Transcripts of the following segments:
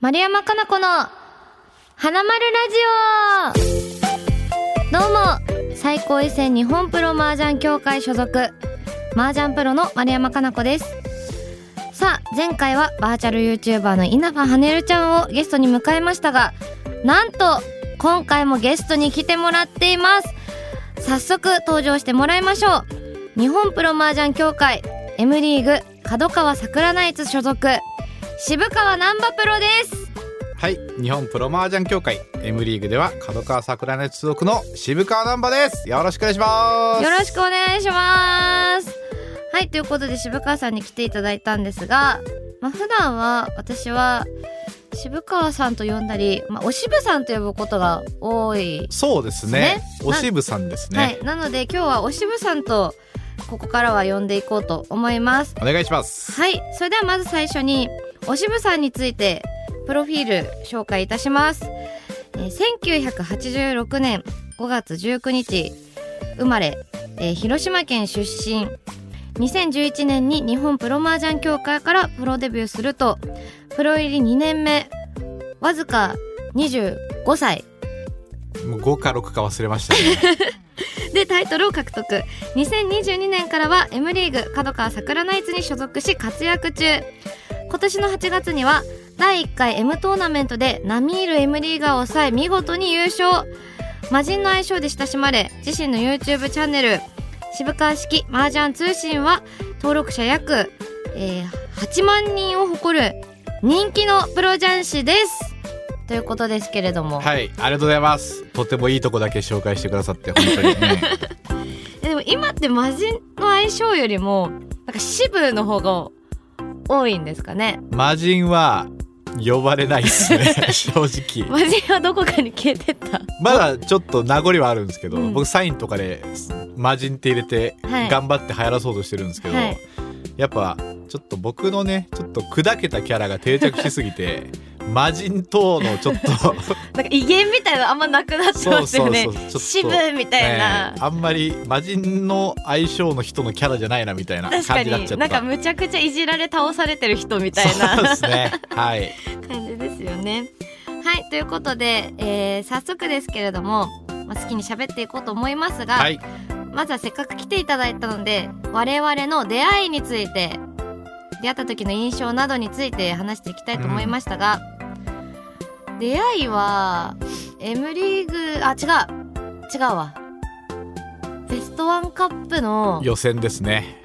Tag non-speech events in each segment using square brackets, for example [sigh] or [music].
丸山かな子の花丸ラジオ。どうも最高位戦日本プロ麻雀協会所属。麻雀プロの丸山かな子です。さあ前回はバーチャル YouTuber の稲葉はねるちゃんをゲストに迎えましたがなんと今回もゲストに来てもらっています。早速登場してもらいましょう。日本プロ麻雀協会 M リーグ角川桜ナイツ所属。渋川難波プロです。はい日本プロ麻雀協会 M リーグでは角川桜根所属の渋川難波です。よろしくお願いします。よろしくお願いします。はいということで渋川さんに来ていただいたんですがまあ普段は私は渋川さんと呼んだり、まあ、お渋さんと呼ぶことが多いそうですね。ねお渋さんですね、はいなので今日はお渋さんとここからは呼んでいこうと思います。お願いします。はいそれではまず最初にお渋さんについてプロフィール紹介いたします、えー1986年5月19日生まれ、えー広島県出身。2011年に日本プロ麻雀協会からプロデビューするとプロ入り2年目わずか25歳もう5か6か忘れましたね。[laughs] でタイトルを獲得。2022年からは M リーグ角川桜ナイツに所属し活躍中今年の8月には第1回 M トーナメントで並みいる M リーガーを抑え見事に優勝。魔人の愛称で親しまれ自身の YouTube チャンネル渋川式麻雀通信は登録者約、えー8万人を誇る人気のプロ雀士です。ということですけれども、はいありがとうございます。とてもいいとこだけ紹介してくださって本当に、ね、[laughs] えでも今って魔人の相性よりもなんか支部の方が多いんですかね。魔人は呼ばれないですね。[laughs] 正直。魔人はどこかに消えてった。まだちょっと名残はあるんですけど、うん。僕サインとかで魔人って入れてはい。頑張って流行らそうとしてるんですけど、はい。やっぱちょっと僕のねちょっと砕けたキャラが定着しすぎて魔人等のちょっと。[laughs] なんか威厳みたいなのあんまなくなってますよね。そうそうそう。ちょっと。支部みたいな、ええ。あんまり魔人の相性の人のキャラじゃないなみたいな感じになっちゃった。になんかむちゃくちゃいじられ倒されてる人みたいそうでなすね。はい。感じですよね。はいということで、えー早速ですけれども、まあ、好きに喋っていこうと思いますが、はい。まずはせっかく来ていただいたので我々の出会いについて出会った時の印象などについて話していきたいと思いましたが、出会いは M リーグあ違う。違うわ。ベストワンカップの予選ですね。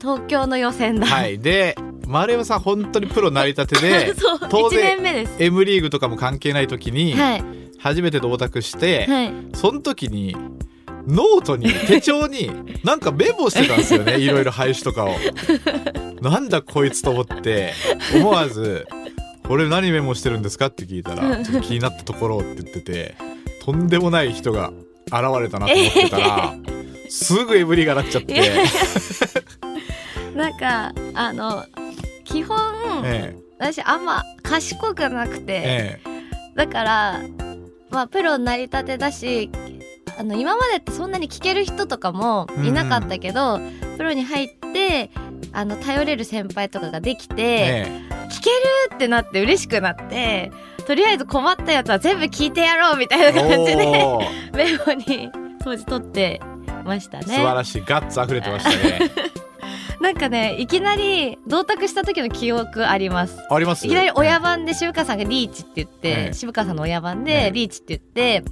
東京の予選だ、はい。で丸山さん本当にプロ成り立てで [laughs] そう。1当然年目です。M リーグとかも関係ない時にはい。初めて同卓して、はい。その時にノートに手帳になんかメモしてたんですよね [laughs] いろいろ牌姿とかを。なんだこいつと思って思わず「これ何メモしてるんですか?」って聞いたら「ちょっと気になったところ」って言っててとんでもない人が現れたなと思ってたら、すぐ Mリーガーなっちゃって、[laughs] なんかあの基本、え私あんま賢くなくて、ええだからまあプロになりたてだしあの今までってそんなに聞ける人とかもいなかったけど、プロに入ってあの頼れる先輩とかができて、え聞けるってなって嬉しくなってとりあえず困ったやつは全部聞いてやろうみたいなえ感じでメモに当時取ってました素晴ね。らしいガッツ溢れてましたね。[laughs] なんかねいきなり同卓した時の記憶あります。あります？いきなり親番で渋川さんがリーチって言って、ええ。渋川さんの親番ええ。でリーチって言って、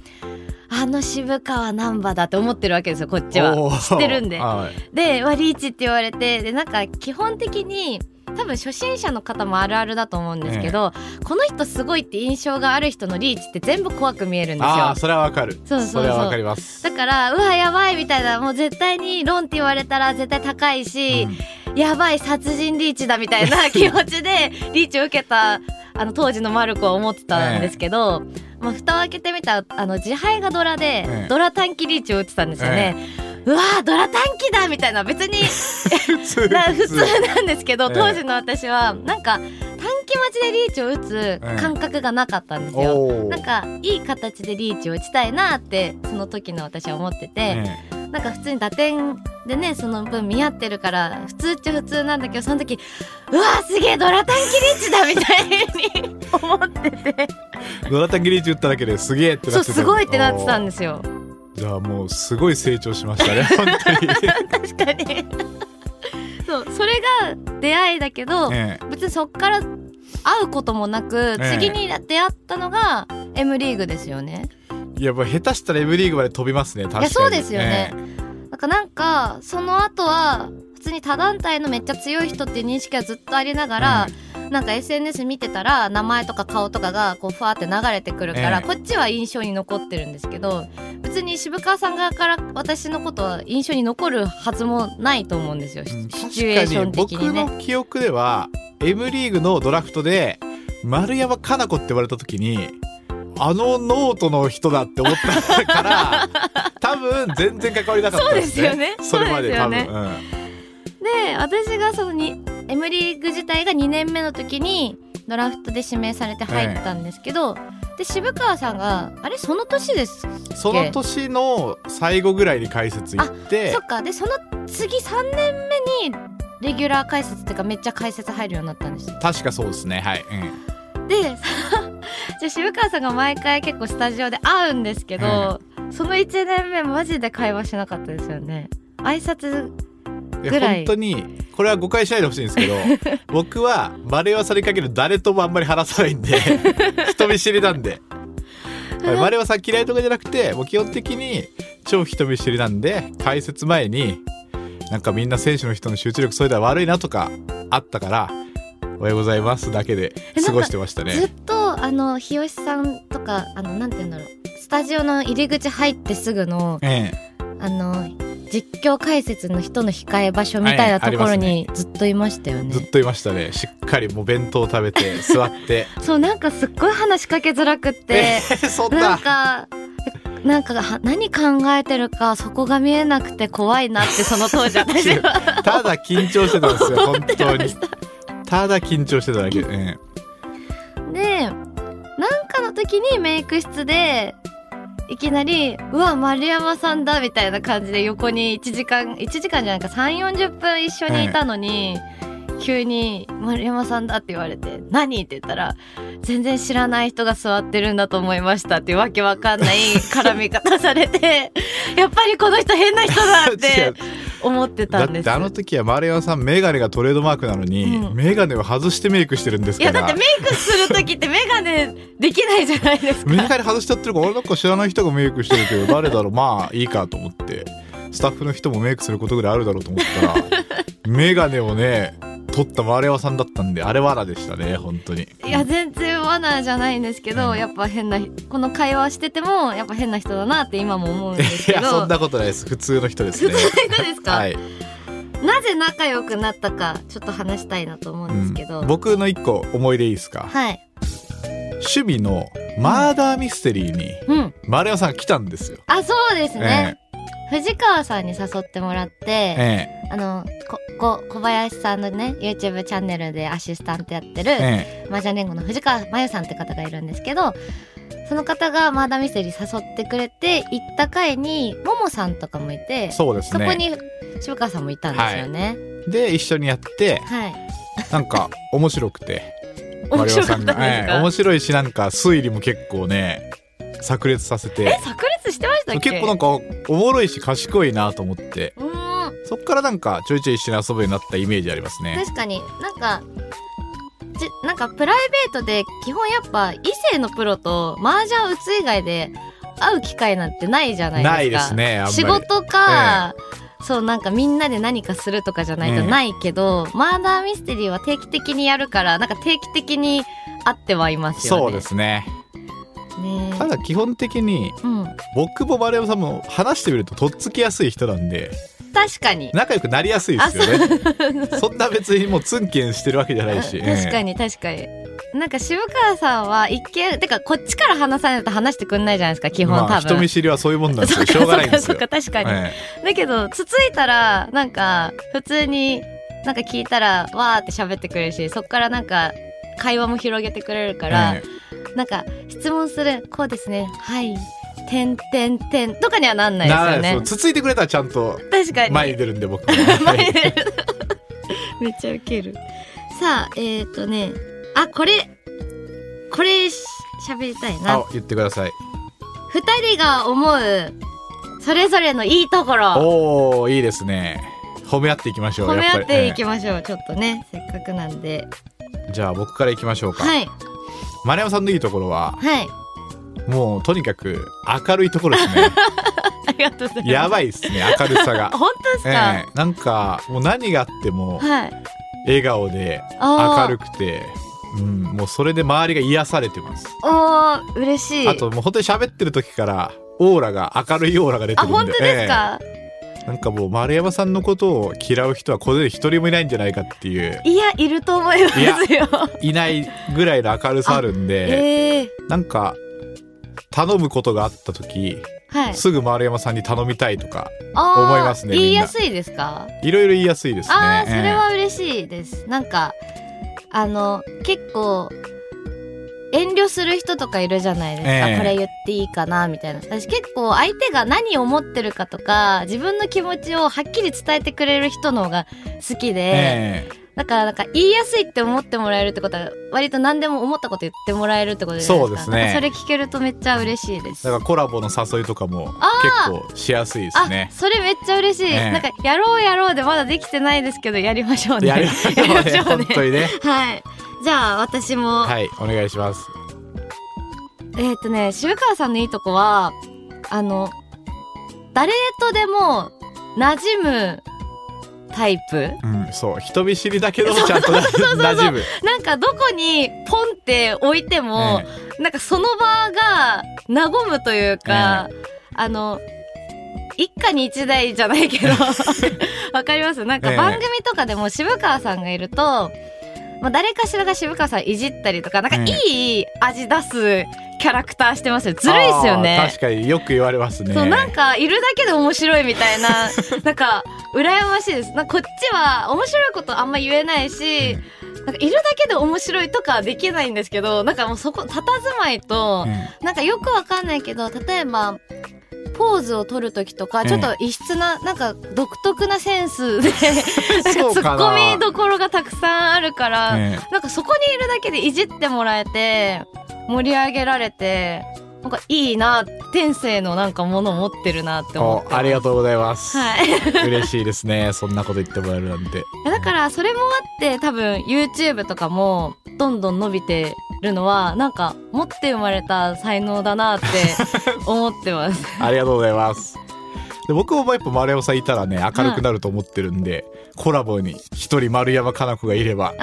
あの渋川難波だって思ってるわけですよこっちは。知ってるんで。はい。で、わリーチって言われてでなんか基本的に多分初心者の方もあるあるだと思うんですけど、この人すごいって印象がある人のリーチって全部怖く見えるんですよ。ああそれはわかる。そうそうそう。れはわかります。だからうわやばいみたいなもう絶対にロンって言われたら絶対高いし、やばい殺人リーチだみたいな気持ちでリーチを受けたあの当時のマルコは思ってたんですけど、[laughs] まあ、蓋を開けてみたらあの自敗がドラで、ええ。ドラ短期リーチを打ってたんですよね。うわードラ短期だみたいな別に。[laughs] 普通 [laughs] な普通なんですけどええ。当時の私はなんか短期待ちでリーチを打つ感覚がなかったんですよ。なんかいい形でリーチを打ちたいなってその時の私は思ってて、えなんか普通に打点でねその分見合ってるから普通っちゃ普通なんだけどその時うわすげえドラタンキリッチだみたいに思ってて。ドラタンギリーチ打っただけですげえってなそうってた。すごいってなってたんですよ。じゃあもうすごい成長しましたね本当に。確かにそうそれが出会いだけど、え別にそっから会うこともなく、ええ。次に出会ったのが M リーグですよね。えいやもう下手したら M リーグまで飛びますね確かに。いやそうですよねえなんかなんかその後は普通に他団体のめっちゃ強い人っていう認識はずっとありながら、なんか SNS 見てたら名前とか顔とかがこうふわって流れてくるから、ええこっちは印象に残ってるんですけど別に渋川さん側から私のことは印象に残るはずもないと思うんですよ、シうん。シチュエーション的に確かにね。僕の記憶では M リーグのドラフトで丸山加奈子って言われた時にあのノートの人だって思ったから [laughs] 多分全然関わりなかったですね。そうですよね。それまで多分、そうで私がそのに M リーグ自体が2年目の時にドラフトで指名されて入ったんですけど、で渋川さんがあれその年ですうんその年の最後ぐらいに解説行ってそっか。でその次3年目にレギュラー解説っていうかめっちゃ解説入るようになったんですよ。確かそうですね。はい、で [laughs] じゃあ渋川さんが毎回結構スタジオで会うんですけど、その1年目マジで会話しなかったですよね。挨拶ぐらい。本当にこれは誤解しないでほしいんですけど [laughs] 僕は丸山さんにかける誰ともあんまり話さないんで [laughs] 人見知りなんで。はい丸山さん嫌いとかじゃなくてもう基本的に超人見知りなんで解説前になんかみんな選手の人の集中力それでは悪いなとかあったからおはようございますだけで過ごしてましたずねっとあの日吉さんとかあのなんて言うんだろうスタジオの入り口入ってすぐのえあの実況解説の人の控え場所みたいなところにずっといましたよね。えずっといましたね。しっかりもう弁当食べて [laughs] 座って。そうなんかすっごい話しかけづらくってえー [laughs] そんなんなかなんかは何考えてるかそこが見えなくて怖いなってその当時私は。[laughs] ただ緊張してたんですよ本当に。たただ緊張してただけで、え。でなんかの時にメイク室でいきなり「うわ丸山さんだ」みたいな感じで横に1時間1時間じゃないか3 4 0分一緒にいたのに、急に「丸山さんだ」って言われて「何?」って言ったら「全然知らない人が座ってるんだと思いました」ってわけわかんない絡み方されてやっぱりこの人変な人だって [laughs] 思ってだたんです。ってあの時は丸山さんメガネがトレードマークなのに、うん。メガネを外してメイクしてるんですからいやだってメイクする時ってメガネできないじゃないですか。メガネ外しちゃってるから俺なんか知らない人がメイクしてるけど誰だろう。まあいいかと思って。スタッフの人もメイクすることぐらいあるだろうと思ったらメガネをね取った丸山さんだったんであれ罠でしたね本当に。いや全然罠じゃないんですけど、うん。やっぱ変なこの会話しててもやっぱ変な人だなって今も思うんですいやけどそんなことないです。普通の人ですね。普通の人ですか、はい、なぜ仲良くなったかちょっと話したいなと思うんですけど、うん。僕の一個思い出いいですか？はい。趣味のマーダーミステリーにうん。丸山さんが来たんですよ、あそうですね、藤川さんに誘ってもらって、ええ。あのここ小林さんのね YouTube チャンネルでアシスタントやってる、ええ。マージャン連合の藤川真由さんって方がいるんですけどその方がマーダーミステリー誘ってくれて行った回にももさんとかもいてそうですね。そこに渋川さんもいたんですよね。で一緒にやってはい、なんか面白くて。[laughs] 面白かったんですか、ええ面白いしなんか推理も結構ね炸裂させえて炸裂してましたっけ？結構なんかおもろいし賢いなと思って。うーん。そっからなんかちょいちょい一緒に遊ぶようになったイメージありますね。確かに。なんかじなんかプライベートで基本やっぱ異性のプロと麻雀打つ以外で会う機会なんてないじゃないですか。ないですね仕事か、そうなんかみんなで何かするとかじゃないとないけど、マーダーミステリーは定期的にやるからなんか定期的に会ってはいますよね。そうですねね。ただ基本的にうん。僕も丸山さんも話してみるととっつきやすい人なんで確かに。仲良くなりやすいですよね。[laughs] そんな別にもうツンケンしてるわけじゃないし。[laughs] 確かに、に確かに。なんか渋川さんは一見てかこっちから話さないと話してくんないじゃないですか基本、まあ、多分。人見知りはそういうもんなんですよ。しょうがないんですよ。かそうか確かに、えだけどつついたらなんか普通になんか聞いたらわーって喋ってくれるしそっからなんか会話も広げてくれるえから、えなんか質問するこうですね。はい。てんてんてん。とかにはなんないですよね。つついてくれたらちゃんと前に出るんで僕 [laughs] 前に出る。めっちゃウケる。さあえっ、ー、とね。あこれこれし喋りたいな。あ言ってください。二人が思うそれぞれのいいところ。おおいいですね。褒め合っていきましょう褒め合っていきまましょう、ちょっとねせっかくなんでじゃあ僕からいきましょうか、はい。丸山さんのいいところははい。もうとにかく明るいところですね。[laughs] ありがとうございます。やばいですね明るさが。[laughs] 本当ですか、ええ。なんかもう何があってもはい。笑顔であ明るくてうん、もうそれで周りが癒されてます。おー嬉しい。あともう本当に喋ってる時からオーラが明るいオーラが出てあるんで。本当ですか、ええなんかもう丸山さんのことを嫌う人はこれで一人もいないんじゃないかっていう。いやいると思いますよ。いないぐらいの明るさあるんでええ。なんか頼むことがあった時はい。すぐ丸山さんに頼みたいとか思いますね言いやすいですか？いろいろ言いやすいですね。ああそれえは嬉しいです、なんかあの結構遠慮する人とかいるじゃないですか、ええ。これ言っていいかなみたいな。私結構相手が何を思ってるかとか自分の気持ちをはっきり伝えてくれる人の方が好きで、ええ。だからなんか言いやすいって思ってもらえるってことは割と何でも思ったこと言ってもらえるってことじゃないですか。そうですね。それ聞けるとめっちゃ嬉しいです。だからコラボの誘いとかもあ結構しやすいですあねそれめっちゃ嬉しい、ええ。なんかやろうやろうでまだできてないですけどやりましょうね。やりましょうね。[laughs] しょうね。本当にね。はい。じゃあ、私も、はいお願いします。えっ、とね、渋川さんのいいとこは、あの、誰とでも馴染むタイプ？うんそう人見知りだけどもちゃんとな馴染む。なんかどこにポンって置いても、なんかその場が和むというか、あの、一家に一台じゃないけど、[laughs] わかります？なんかええ。番組とかでも渋川さんがいると、まあ、誰かしらが渋川さんいじったりとか、なんかえいい味出すキャラクターしてますよ。ずるいっすよね。確かによく言われますねそう、なんか、いるだけで面白いみたいな、[laughs] なんか、羨ましいです。なんかこっちは面白いことあんま言えないし、なんかいるだけで面白いとかできないんですけど、なんかもうそこ、佇まいとう、んなんかよくわかんないけど、例えば、ポーズを取るときとか、ええ。ちょっと異質な、なんか独特なセンスで、[laughs] ツッコミどころがたくさんあるから、えなんかそこにいるだけでいじってもらえて、盛り上げられて、なんかいいな、天性のなんかものを持ってるなってえ思ってありがとうございます、はい。嬉しいですね。そんなこと言ってもらえるなんて。だからそれもあって多分 YouTube とかもどんどん伸びてるのはなんか持って生まれた才能だなって [laughs] 思ってます。ありがとうございます。で僕もやっぱ丸山さんいたらね明るくなると思ってるんで、コラボに一人丸山加奈子がいれば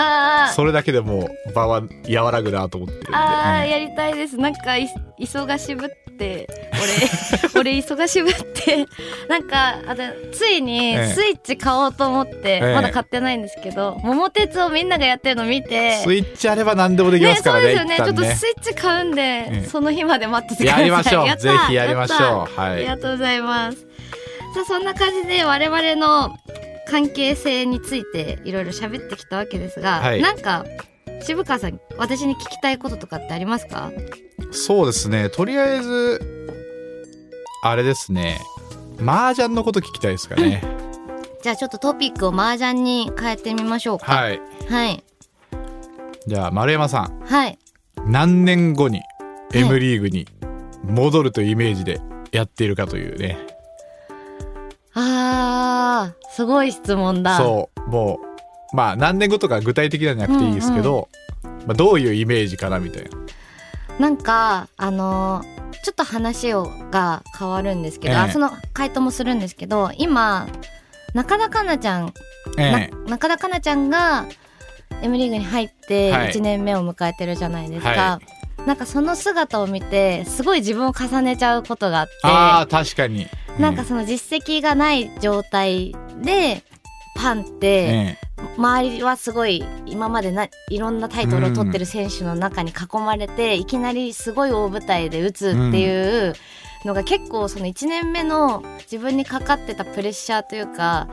それだけでもう場は和らぐなと思ってるんで、あーうん。やりたいです。なんかい忙しぶって俺 [laughs] 俺忙しぶってなんかあとついにええ。スイッチ買おうと思って、ええ。まだ買ってないんですけど桃鉄をみんながやってるの見てスイッチあれば何でもできまね、すからねそうですよね。ちょっとスイッチ買うんで、えその日まで待っててください。やりましょう。ぜひやりましょう。はい。ありがとうございます。さあ、そんな感じで我々の関係性についていろいろ喋ってきたわけですが、はい。なんか、渋川さん、私に聞きたいこととかってありますか？そうですね。とりあえずあれですね。麻雀のこと聞きたいですかね。[laughs] じゃあちょっとトピックを麻雀に変えてみましょうか。はい。はい。じゃあ丸山さん。はい。何年後に M リーグに戻るというイメージでやっているかというね、あー、すごい質問だ。そう。もうまあ何年後とか具体的なんじゃなくていいですけど、まあ、どういうイメージかなみたいななんか、あのーちょっと話をが変わるんですけど、ええ。あその回答もするんですけど、今、中田香菜ちゃん、えな中田香菜ちゃんが M リーグに入ってはい。1年目を迎えてるじゃないですか。はなんかその姿を見て、すごい自分を重ねちゃうことがあって、ああ確かに、なんかその実績がない状態で、パンって、え周りはすごい今までないろんなタイトルを取ってる選手の中に囲まれて、いきなりすごい大舞台で打つっていうのが結構その1年目の自分にかかってたプレッシャーというか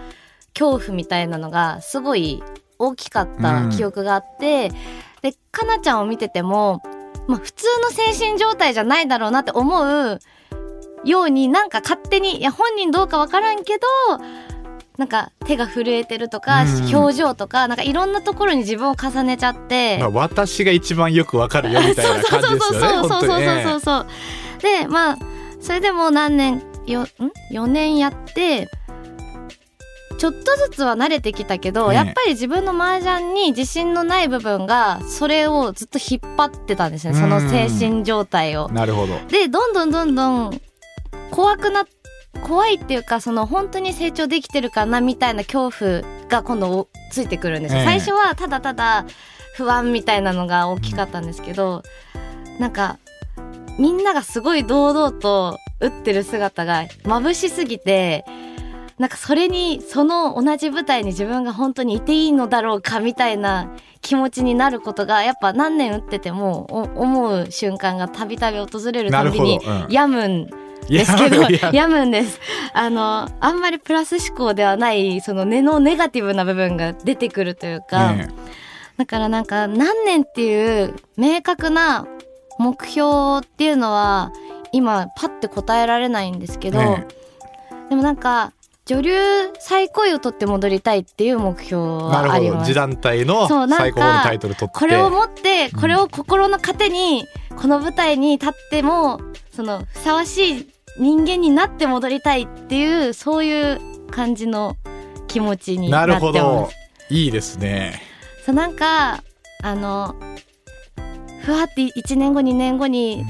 恐怖みたいなのがすごい大きかった記憶があって、でかなちゃんを見てても、まあ、普通の精神状態じゃないだろうなって思うようになんか勝手にいや本人どうかわからんけどなんか手が震えてるとか、うん。表情とかなんかいろんなところに自分を重ねちゃって、まあ、私が一番よくわかるよみたいな感じですよね [laughs] そうそうそうそうそうそうそうでまあそれでもう何年よん？4年やってちょっとずつは慣れてきたけど、ねやっぱり自分の麻雀に自信のない部分がそれをずっと引っ張ってたんですねその精神状態を。なるほど。でどんどんどんどん怖くな怖いっていうかその本当に成長できてるかなみたいな恐怖が今度ついてくるんですよ、ええ。最初はただただ不安みたいなのが大きかったんですけど、なんかみんながすごい堂々と打ってる姿が眩しすぎてなんかそれにその同じ舞台に自分が本当にいていいのだろうかみたいな気持ちになることがやっぱ何年打っててもお思う瞬間がたびたび訪れるたびに病むんいですけどいや。病むんです。あのあんまりプラス思考ではないその根のネガティブな部分が出てくるというか、ねだからなんか何年っていう明確な目標っていうのは今パッて答えられないんですけど、ねでもなんか女流最高位を取って戻りたいっていう目標はあります。ど。次団体の最高のタイトル取って。これを持ってこれを心の糧にこの舞台に立ってもそのふさわしい人間になって戻りたいっていうそういう感じの気持ちにななってます。るほど。いいですね。そうなんかあのふわって1年後2年後に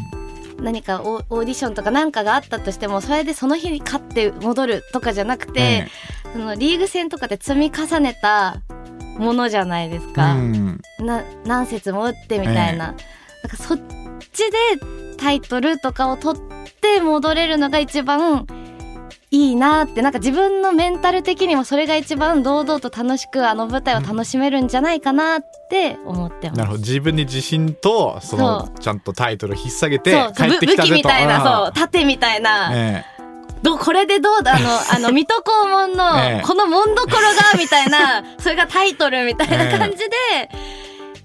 何かオオーディションとかなんかがあったとしてもそれでその日に勝って戻るとかじゃなくて、ねそのリーグ戦とかで積み重ねたものじゃないですうか。ん。な何節も打ってみたいな,、なんかそっちでタイトルとかを取って戻れるのが一番いいなってなんか自分のメンタル的にもそれが一番堂々と楽しくあの舞台を楽しめるんじゃないかなって思ってます。なるほど。自分に自信とそのそちゃんとタイトル引っ提げて帰ってき武たぜと。器みたいなうんそう盾みたいな、ねどうこれでどうだあの [laughs] あの水戸黄門のええ。この門どころがみたいなそれがタイトルみたいな感じで、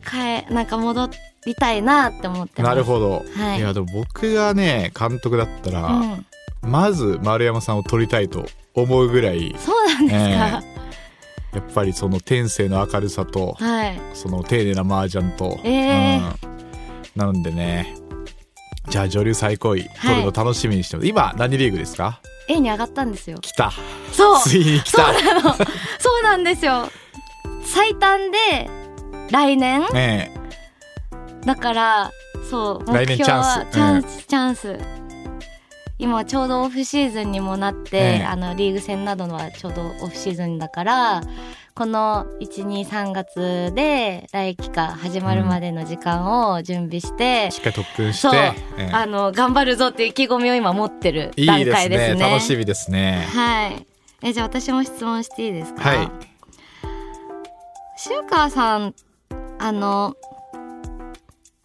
変えなんか戻りたいなって思ってます。なるほど、はいいやでも僕がね監督だったら、うんまず丸山さんを取りたいと思うぐらいそうなんですか？やっぱりその天性の明るさとはい。その丁寧な麻雀と、ええうん、なのでねじゃあ女流最高位取るの楽しみにしてます、今何リーグですか？A に上がったんですよ。来たそう。[laughs] ついに来たそうなの。そうなんですよ。最短で来年？ねだからそう目来年標はチチャンスャンス、チャンス。今ちょうどオフシーズンにもなって、ええあのリーグ戦などのはちょうどオフシーズンだからこの123月で来期間始まるまでの時間を準備して、しっかり特訓して、ええあの頑張るぞっていう意気込みを今持ってる段いいですね階ですね。楽しみですねはい。えじゃあ私も質問していいですか？はい。白川さんあの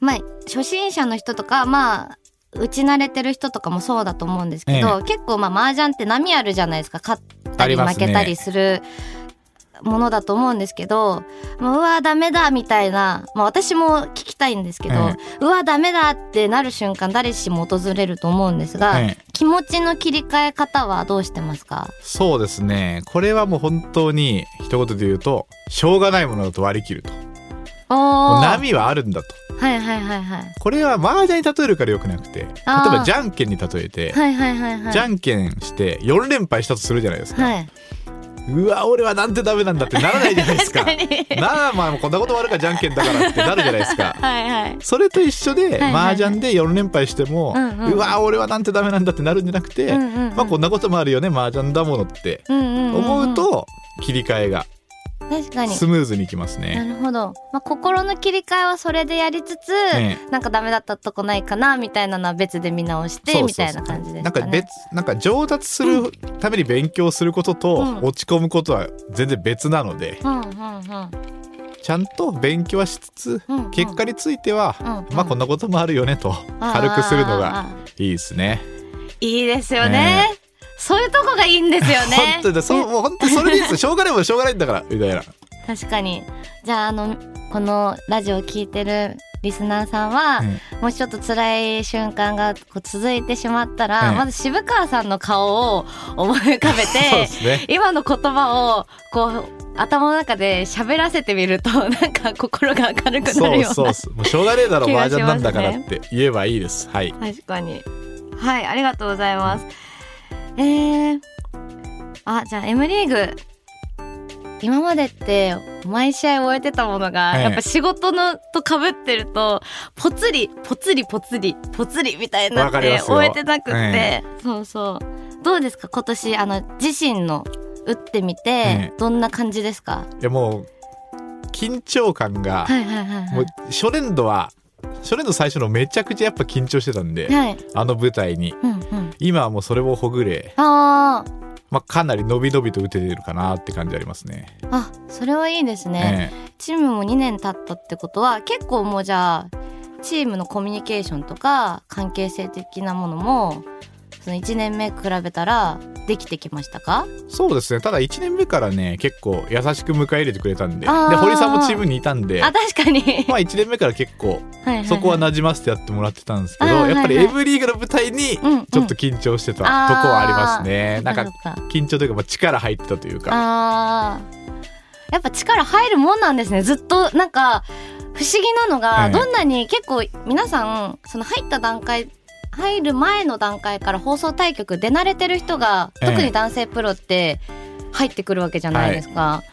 まあ初心者の人とかまあ打ち慣れてる人とかもそうだと思うんですけど、結構まあ麻雀って波あるじゃないですか。勝ったり負けたりするものだと思うんですけど、もううわダメだみたいな、まあ、私も聞きたいんですけど、え。うわダメだってなる瞬間誰しも訪れると思うんですが、ええ。気持ちの切り替え方はどうしてますか？そうですね。これはもう本当に一言で言うとしょうがないものだと割り切ると波はあるんだと。はいはいはいはい。これは麻雀に例えるからよくなくて例えばじゃんけんに例えて、はいはいはいはい。じゃんけんして4連敗したとするじゃないですか、はい。うわ俺はなんてダメなんだってならないじゃないですか。[laughs] なあまあこんなこともあるからじゃんけんだからってなるじゃないですか。[laughs] はいはい。それと一緒で、はいはい麻雀で4連敗しても、うんうん。わ俺はなんてダメなんだってなるんじゃなくて、うんうんうん。まあこんなこともあるよね麻雀だものって。思うと切り替えが確かに。スムーズにいきますなね。るほど、まあ、心の切り替えはそれでやりつつ、ね。なんかダメだったとこないかなみたいなのは別で見直してみたいな感じですかね。なんか別なんか上達するために勉強することとうん。落ち込むことは全然別なので、うんうんうん。ちゃんと勉強はしつつ、うんうん。結果については、うんうん。まあこんなこともあるよねと軽くするのがあいいですね。ーいいですよねそういうとこがいいんですよね。本当だ。そうもう本当それでいいです。よ [laughs] しょうがないもんしょうがないんだから。みたいな。確かに。じゃああのこのラジオ聞いてるリスナーさんは、うんもしちょっと辛い瞬間がこう続いてしまったら、うんまず渋川さんの顔を思い浮かべて [laughs] すね。今の言葉をこう頭の中で喋らせてみると [laughs] なんか心が明るくなるようなそうそうもうしょうがねえだろ麻雀なんだからって言えばいいです。はい。確かに。はいありがとうございますえー、あじゃあ M リーグ。今までって毎試合終えてたものが、ええ。やっぱ仕事のと被ってるとぽつりぽつりぽつりぽつりみたいになって終えてなくって、えそうそう。どうですか？今年あの自身の打ってみて、ええ。どんな感じですか？いやもう緊張感が、もう初年度は初年度最初のめちゃくちゃやっぱ緊張してたんで、いはい。あの舞台に。うんうん今はもうそれもほぐれ、あー。まあ、かなり伸び伸びと打ててるかなって感じありますね。あそれはいいですね、えチームも2年経ったってことは結構もうじゃあチームのコミュニケーションとか関係性的なものもその1年目比べたらできてきましたか？えそうですね。ただ1年目からね結構優しく迎え入れてくれたんで。で堀さんもチームにいたんで。あ確かに、まあ1年目から結構はいはいはい。そこは馴染ませてやってもらってたんですけど、あーやっぱりはいはい。M リーグの舞台にうんうん。ちょっと緊張してたとこはありますね、なんかそっか緊張というかまあ力入ってたというか。やっぱ力入るもんなんですね。ずっとなんか不思議なのが、ええどんなに結構皆さんその入った段階入る前の段階から放送対局出慣れてる人がええ。特に男性プロって入ってくるわけじゃないですか、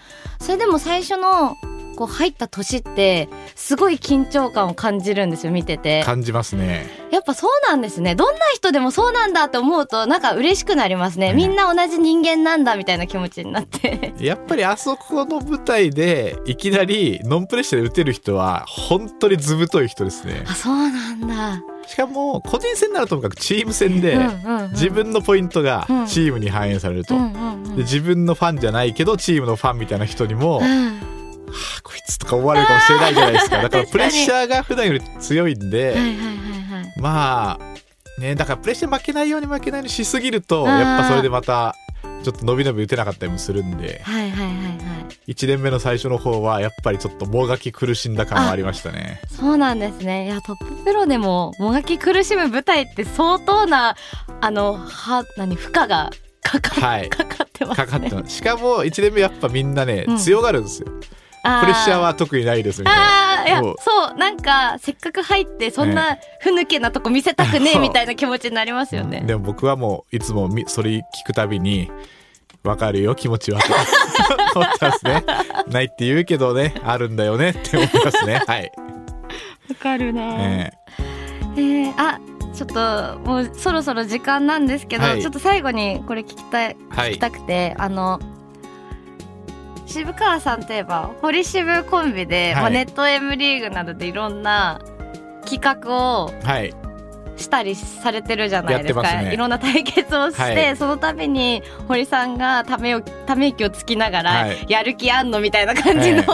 それでも最初のこう入った年ってすごい緊張感を感じるんですよ見てて。感じますね。やっぱそうなんですね。どんな人でもそうなんだって思うとなんか嬉しくなりますね、ええみんな同じ人間なんだみたいな気持ちになって。やっぱりあそこの舞台でいきなりノンプレッシャーで打てる人は本当に図太い人ですね。あそうなんだ。しかも個人戦ならともかくチーム戦で自分のポイントがうん。チームに反映されると、で自分のファンじゃないけどチームのファンみたいな人にも、はうんあ、こいつとか思われるかもしれないじゃないですか。だからプレッシャーが普段より強いんで、はいはいはいはい。まあねだからプレッシャー負けないように負けないようにしすぎるとやっぱそれでまたちょっと伸び伸び打てなかったりもするんではいはいはいはい。1年目の最初の方はやっぱりちょっともがき苦しんだ感はありましたね。そうなんですね。いやトッププロでももがき苦しむ舞台って相当なあのは何負荷がかか,、はい。かかってますね。かかってます。しかも1年目やっぱみんなね、うん。強がるんですよ。あプレッシャーは特にないですみたいな。あーいやそうなんかせっかく入ってそんなふぬけなとこ見せたくねえ [laughs] みたいな気持ちになりますよね。でも僕はもういつもみそれ聞くたびに「わかるよ気持ちは」と [laughs] 思ってますね。ないって言うけどねあるんだよねって思いますね。はい、わかるね、え。えーあちょっともうそろそろ時間なんですけど、はい。ちょっと最後にこれ聞きたいーはい。聞きたくて、あの渋川さんといえば堀渋コンビで、はい。まあ、ネット M リーグなどでいろんな企画をはい。したりされてるじゃないですか。やってますね。いろんな対決をして、はい。その度に堀さんがためをため息をつきながら、はい。やる気あんのみたいな感じの、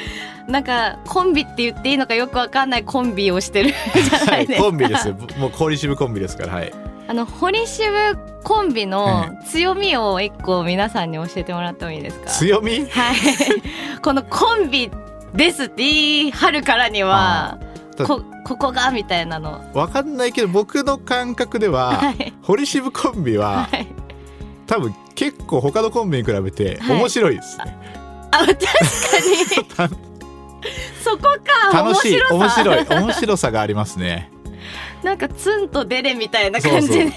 [laughs] なんかコンビって言っていいのかよくわかんないコンビをしてるじゃなはいいですか。コンビですよ。もう氷渋コンビですからはいあの堀渋コンビの強みを一個皆さんに教えてもらってもいいですか？強み？はい。[laughs] このコンビですって言い張るからにはあこここがみたいなの。わかんないけど僕の感覚では、[laughs] はい。堀渋コンビははい。多分結構他のコンビに比べてはい。面白いですね、あ確かに。[laughs] そこか。楽しい。面面白さ。白い。面白さがありますねなんかツンとデレみたいな感じで。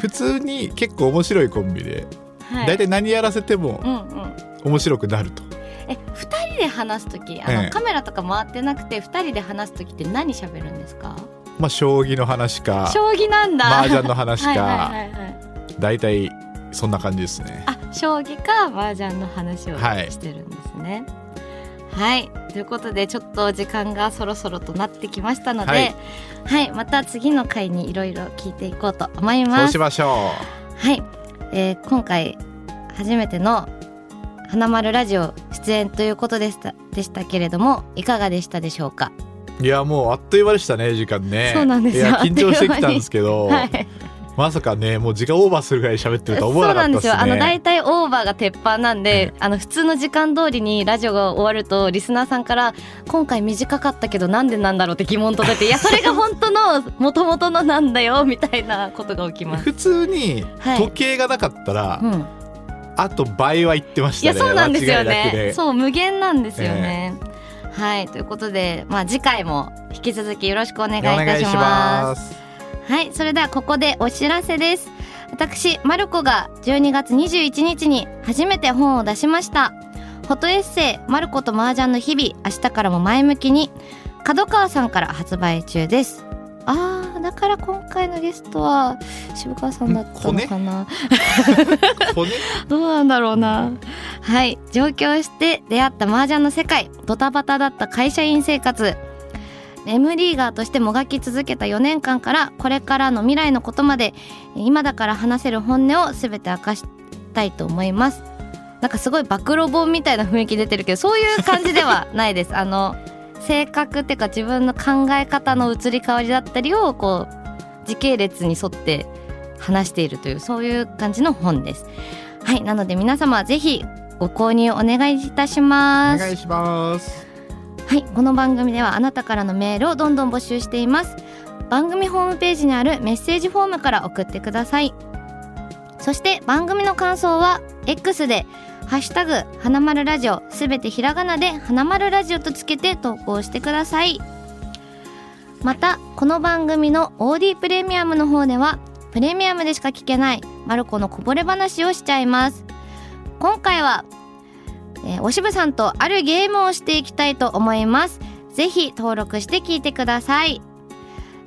普通に結構面白いコンビで、はい大体何やらせてもうんうん。面白くなるとえ二人で話す時あの、ええカメラとか回ってなくて二人で話す時って何喋るんですか？まあ将棋の話か将棋なんだ。麻雀の話かはいはいはいはい。大体そんな感じですねあ将棋か麻雀の話をはいしてるんですね。はい、ということでちょっと時間がそろそろとなってきましたので、ははい。い、また次の回にいろいろ聞いていこうと思いそうます。しましょはい、えー今回初めての花丸ラジオ出演ということでしたでしたけれどもいかがでしたでしょうか？ういやもうあっという間でしたね時間ね。そうなんです。よ緊張してきたんですけど、はい、まさかねもう時間オーバーするぐらい喋ってるとは思そうわなかったですね。なんですよ。あの大体オーバーが鉄板なんで、あの普通の時間通りにラジオが終わるとリスナーさんから今回短かったけどなんでなんだろうって疑問届いていやそれが本当の元々のなんだよみたいなことが起きます。普通にはい。時計がなかったら、うん、あと倍は言ってましたね。いやそうなんですよね。ね。そう無限なんですよね。はいということで、まあ、次回も引き続きよろしくお願いいたしお願いします。はい、それではここでお知らせです。私、マルコが12月21日に初めて本を出しました。フォトエッセイ、マルコと麻雀の日々、明日からも前向きに、角川さんから発売中です。あー、だから今回のゲストは渋川さんだったのかな。骨 [laughs] どうなんだろうな。はい。上京して出会った麻雀の世界、ドタバタだった会社員生活、M リーガーとしてもがき続けた4年間から、これからの未来のことまで、今だから話せる本音を全て明かしたいと思います。なんかすごい暴露本みたいな雰囲気出てるけど、そういう感じではないです。[laughs] あの、性格っていうか自分の考え方の移り変わりだったりを、こう、時系列に沿って話しているというそういう感じの本です。はい、なので皆様ぜひご購入お願いいたしおます。願いしますはい、この番組ではあなたからのメールをどんどん募集しています。番組ホームページにあるメッセージフォームから送ってください。そして番組の感想は X でハッシュタグ花丸ラジオすべてひらがなで花丸ラジオとつけて投稿してください。またこの番組の OD プレミアムの方ではプレミアムでしか聞けないマルコのこぼれ話をしちゃいます。今回はえーおしぶさんとあるゲームをしていきたいと思います。ぜひ登録して聞いてください。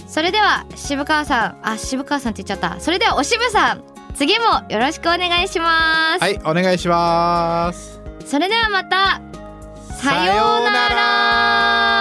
それでは渋川さん、あ、渋川さんって言っちゃった。それではおしぶさん、次もよろしくお願いします。はいお願いしますそれではまた、さようなら